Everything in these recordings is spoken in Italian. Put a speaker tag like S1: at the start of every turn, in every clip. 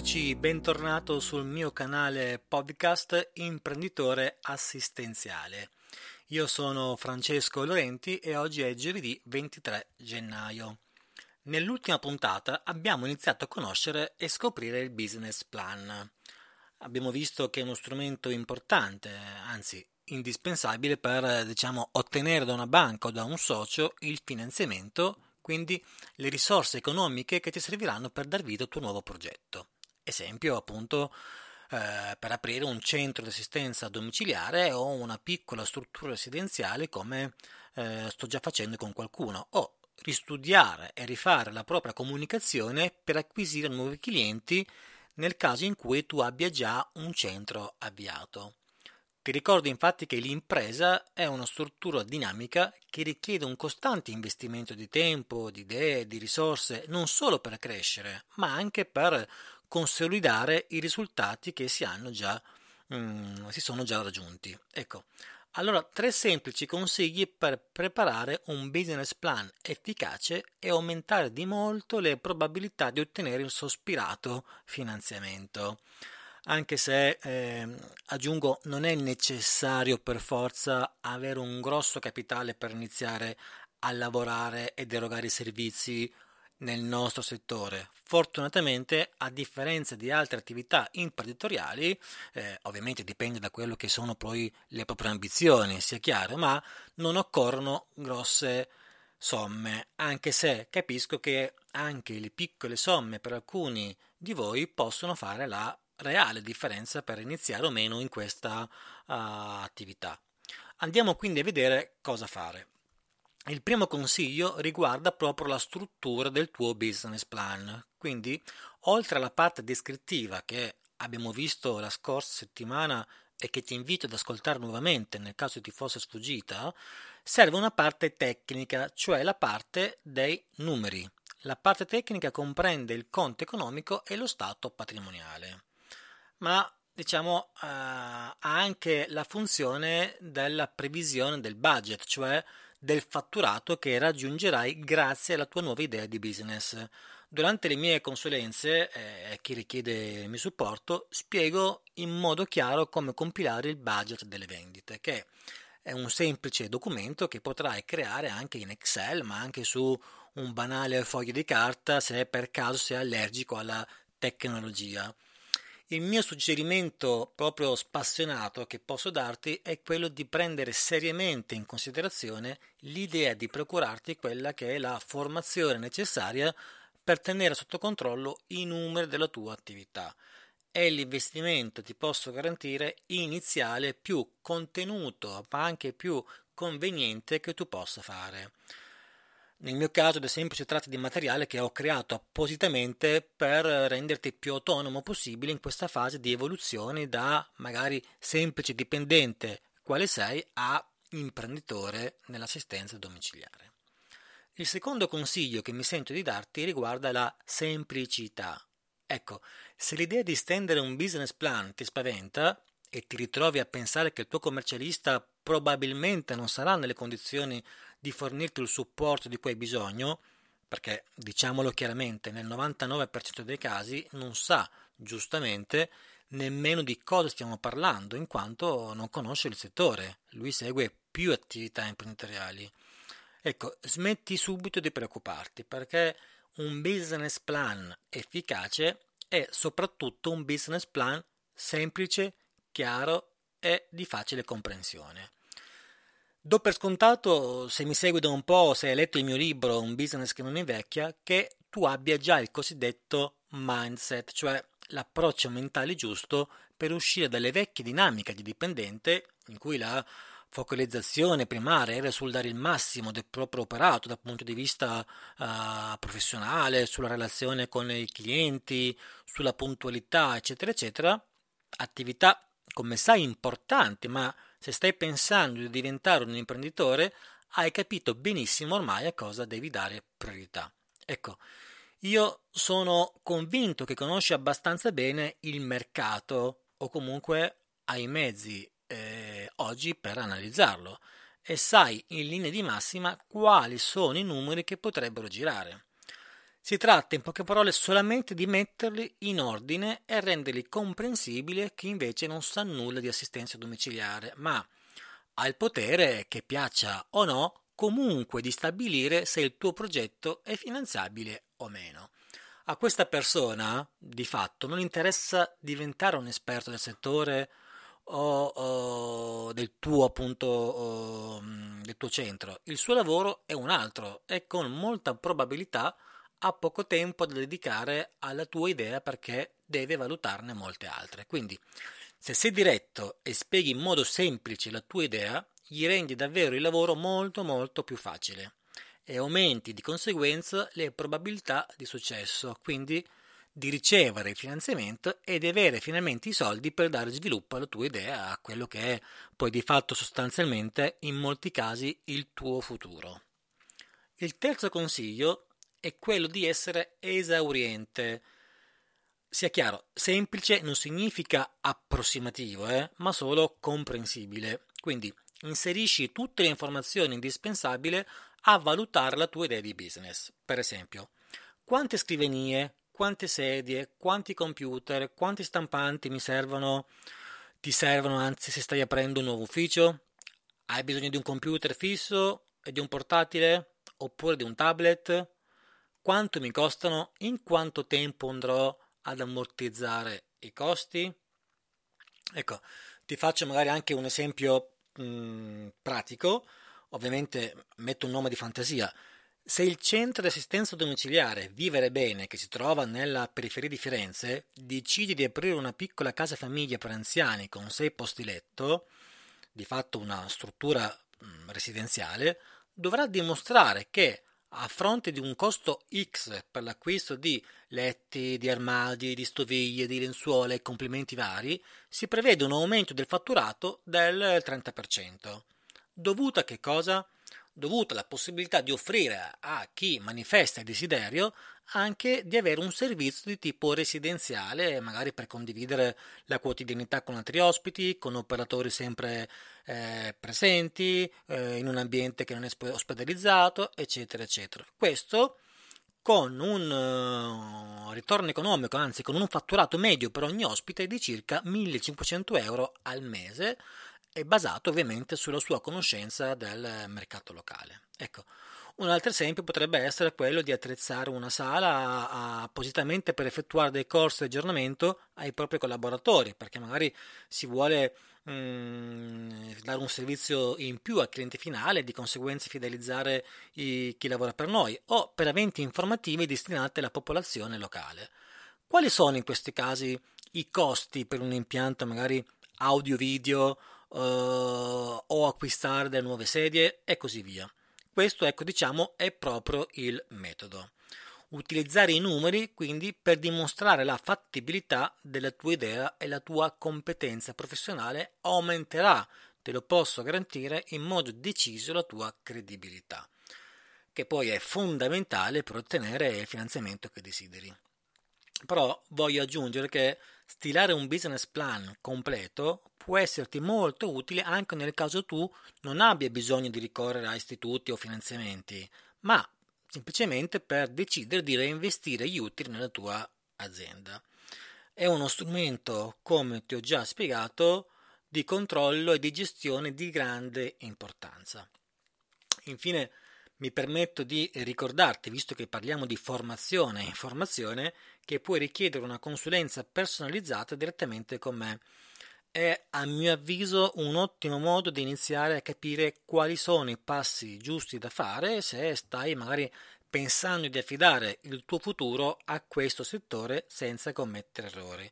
S1: Eccoci, bentornato sul mio canale podcast Imprenditore Assistenziale. Io sono Francesco Lorenti e oggi è giovedì 23 gennaio. Nell'ultima puntata abbiamo iniziato a conoscere e scoprire il business plan. Abbiamo visto che è uno strumento importante, anzi indispensabile per diciamo, ottenere da una banca o da un socio il finanziamento quindi le risorse economiche che ti serviranno per dar vita al tuo nuovo progetto. Esempio, appunto, eh, per aprire un centro di assistenza domiciliare o una piccola struttura residenziale come eh, sto già facendo con qualcuno, o ristudiare e rifare la propria comunicazione per acquisire nuovi clienti nel caso in cui tu abbia già un centro avviato. Ti ricordo infatti che l'impresa è una struttura dinamica che richiede un costante investimento di tempo, di idee, di risorse, non solo per crescere, ma anche per consolidare i risultati che si, già, mm, si sono già raggiunti. Ecco, allora tre semplici consigli per preparare un business plan efficace e aumentare di molto le probabilità di ottenere il sospirato finanziamento anche se eh, aggiungo non è necessario per forza avere un grosso capitale per iniziare a lavorare ed erogare i servizi nel nostro settore. Fortunatamente, a differenza di altre attività imprenditoriali, eh, ovviamente dipende da quello che sono poi le proprie ambizioni, sia chiaro, ma non occorrono grosse somme, anche se capisco che anche le piccole somme per alcuni di voi possono fare la reale differenza per iniziare o meno in questa uh, attività. Andiamo quindi a vedere cosa fare. Il primo consiglio riguarda proprio la struttura del tuo business plan. Quindi, oltre alla parte descrittiva che abbiamo visto la scorsa settimana e che ti invito ad ascoltare nuovamente nel caso ti fosse sfuggita, serve una parte tecnica, cioè la parte dei numeri. La parte tecnica comprende il conto economico e lo stato patrimoniale ma diciamo uh, ha anche la funzione della previsione del budget, cioè del fatturato che raggiungerai grazie alla tua nuova idea di business. Durante le mie consulenze, eh, chi richiede il mio supporto, spiego in modo chiaro come compilare il budget delle vendite, che è un semplice documento che potrai creare anche in Excel, ma anche su un banale foglio di carta se per caso sei allergico alla tecnologia. Il mio suggerimento proprio spassionato che posso darti è quello di prendere seriamente in considerazione l'idea di procurarti quella che è la formazione necessaria per tenere sotto controllo i numeri della tua attività. È l'investimento, ti posso garantire, iniziale più contenuto, ma anche più conveniente che tu possa fare. Nel mio caso, ad esempio, si tratta di materiale che ho creato appositamente per renderti più autonomo possibile in questa fase di evoluzione da magari semplice dipendente quale sei a imprenditore nell'assistenza domiciliare. Il secondo consiglio che mi sento di darti riguarda la semplicità. Ecco, se l'idea di stendere un business plan ti spaventa e ti ritrovi a pensare che il tuo commercialista probabilmente non sarà nelle condizioni di fornirti il supporto di cui hai bisogno, perché diciamolo chiaramente, nel 99% dei casi non sa giustamente nemmeno di cosa stiamo parlando, in quanto non conosce il settore, lui segue più attività imprenditoriali. Ecco, smetti subito di preoccuparti, perché un business plan efficace è soprattutto un business plan semplice, chiaro e di facile comprensione. Do per scontato, se mi segui da un po', se hai letto il mio libro Un business che non invecchia, che tu abbia già il cosiddetto mindset, cioè l'approccio mentale giusto per uscire dalle vecchie dinamiche di dipendente in cui la focalizzazione primaria era sul dare il massimo del proprio operato dal punto di vista uh, professionale, sulla relazione con i clienti, sulla puntualità, eccetera, eccetera, attività come sai importanti, ma se stai pensando di diventare un imprenditore, hai capito benissimo ormai a cosa devi dare priorità. Ecco, io sono convinto che conosci abbastanza bene il mercato o comunque hai i mezzi eh, oggi per analizzarlo e sai in linea di massima quali sono i numeri che potrebbero girare. Si tratta in poche parole solamente di metterli in ordine e renderli comprensibili a chi invece non sa nulla di assistenza domiciliare, ma ha il potere, che piaccia o no, comunque di stabilire se il tuo progetto è finanziabile o meno. A questa persona, di fatto, non interessa diventare un esperto del settore o, o del tuo appunto o, del tuo centro. Il suo lavoro è un altro e con molta probabilità ha poco tempo da dedicare alla tua idea perché deve valutarne molte altre. Quindi, se sei diretto e spieghi in modo semplice la tua idea, gli rendi davvero il lavoro molto molto più facile e aumenti di conseguenza le probabilità di successo, quindi di ricevere il finanziamento e di avere finalmente i soldi per dare sviluppo alla tua idea, a quello che è poi di fatto sostanzialmente in molti casi il tuo futuro. Il terzo consiglio è quello di essere esauriente. Sia chiaro, semplice non significa approssimativo, eh, ma solo comprensibile. Quindi inserisci tutte le informazioni indispensabili a valutare la tua idea di business. Per esempio, quante scrivanie, quante sedie, quanti computer, quanti stampanti mi servono, ti servono anzi se stai aprendo un nuovo ufficio? Hai bisogno di un computer fisso e di un portatile oppure di un tablet? Quanto mi costano? In quanto tempo andrò ad ammortizzare i costi? Ecco, ti faccio magari anche un esempio mh, mm, pratico, ovviamente metto un nome di fantasia. Se il centro di assistenza domiciliare Vivere Bene, che si trova nella periferia di Firenze, decide di aprire una piccola casa famiglia per anziani con sei posti letto, di fatto una struttura mh, mm, residenziale, dovrà dimostrare che a fronte di un costo X per l'acquisto di letti, di armadi, di stoviglie, di lenzuola e complementi vari, si prevede un aumento del fatturato del 30%. Dovuto a che cosa? Dovuto alla possibilità di offrire a chi manifesta il desiderio anche di avere un servizio di tipo residenziale, magari per condividere la quotidianità con altri ospiti, con operatori sempre eh, presenti, eh, in un ambiente che non è ospedalizzato, eccetera, eccetera. Questo con un uh, ritorno economico, anzi con un fatturato medio per ogni ospite di circa 1500 euro al mese e basato ovviamente sulla sua conoscenza del mercato locale. Ecco, un altro esempio potrebbe essere quello di attrezzare una sala appositamente per effettuare dei corsi di aggiornamento ai propri collaboratori, perché magari si vuole mh, mm, dare un servizio in più al cliente finale e di conseguenza fidelizzare i, chi lavora per noi, o per eventi informativi destinati alla popolazione locale. Quali sono in questi casi i costi per un impianto magari audio-video uh, o acquistare delle nuove sedie e così via? Questo, ecco, diciamo, è proprio il metodo. Utilizzare i numeri quindi per dimostrare la fattibilità della tua idea e la tua competenza professionale aumenterà, te lo posso garantire, in modo deciso la tua credibilità, che poi è fondamentale per ottenere il finanziamento che desideri. Però voglio aggiungere che stilare un business plan completo può esserti molto utile anche nel caso tu non abbia bisogno di ricorrere a istituti o finanziamenti, ma semplicemente per decidere di reinvestire gli utili nella tua azienda. È uno strumento, come ti ho già spiegato, di controllo e di gestione di grande importanza. Infine, mi permetto di ricordarti, visto che parliamo di formazione e informazione, che puoi richiedere una consulenza personalizzata direttamente con me. È a mio avviso un ottimo modo di iniziare a capire quali sono i passi giusti da fare se stai magari pensando di affidare il tuo futuro a questo settore senza commettere errori.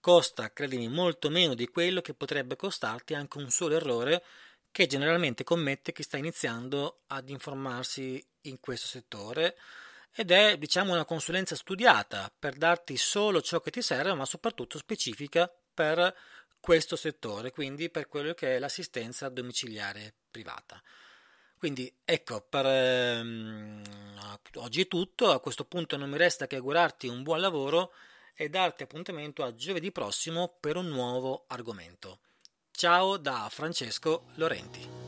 S1: Costa, credimi, molto meno di quello che potrebbe costarti anche un solo errore che generalmente commette chi sta iniziando ad informarsi in questo settore ed è diciamo una consulenza studiata per darti solo ciò che ti serve ma soprattutto specifica per questo settore, quindi per quello che è l'assistenza domiciliare privata. Quindi ecco, per ehm, oggi è tutto, a questo punto non mi resta che augurarti un buon lavoro e darti appuntamento a giovedì prossimo per un nuovo argomento. Ciao da Francesco Lorenti.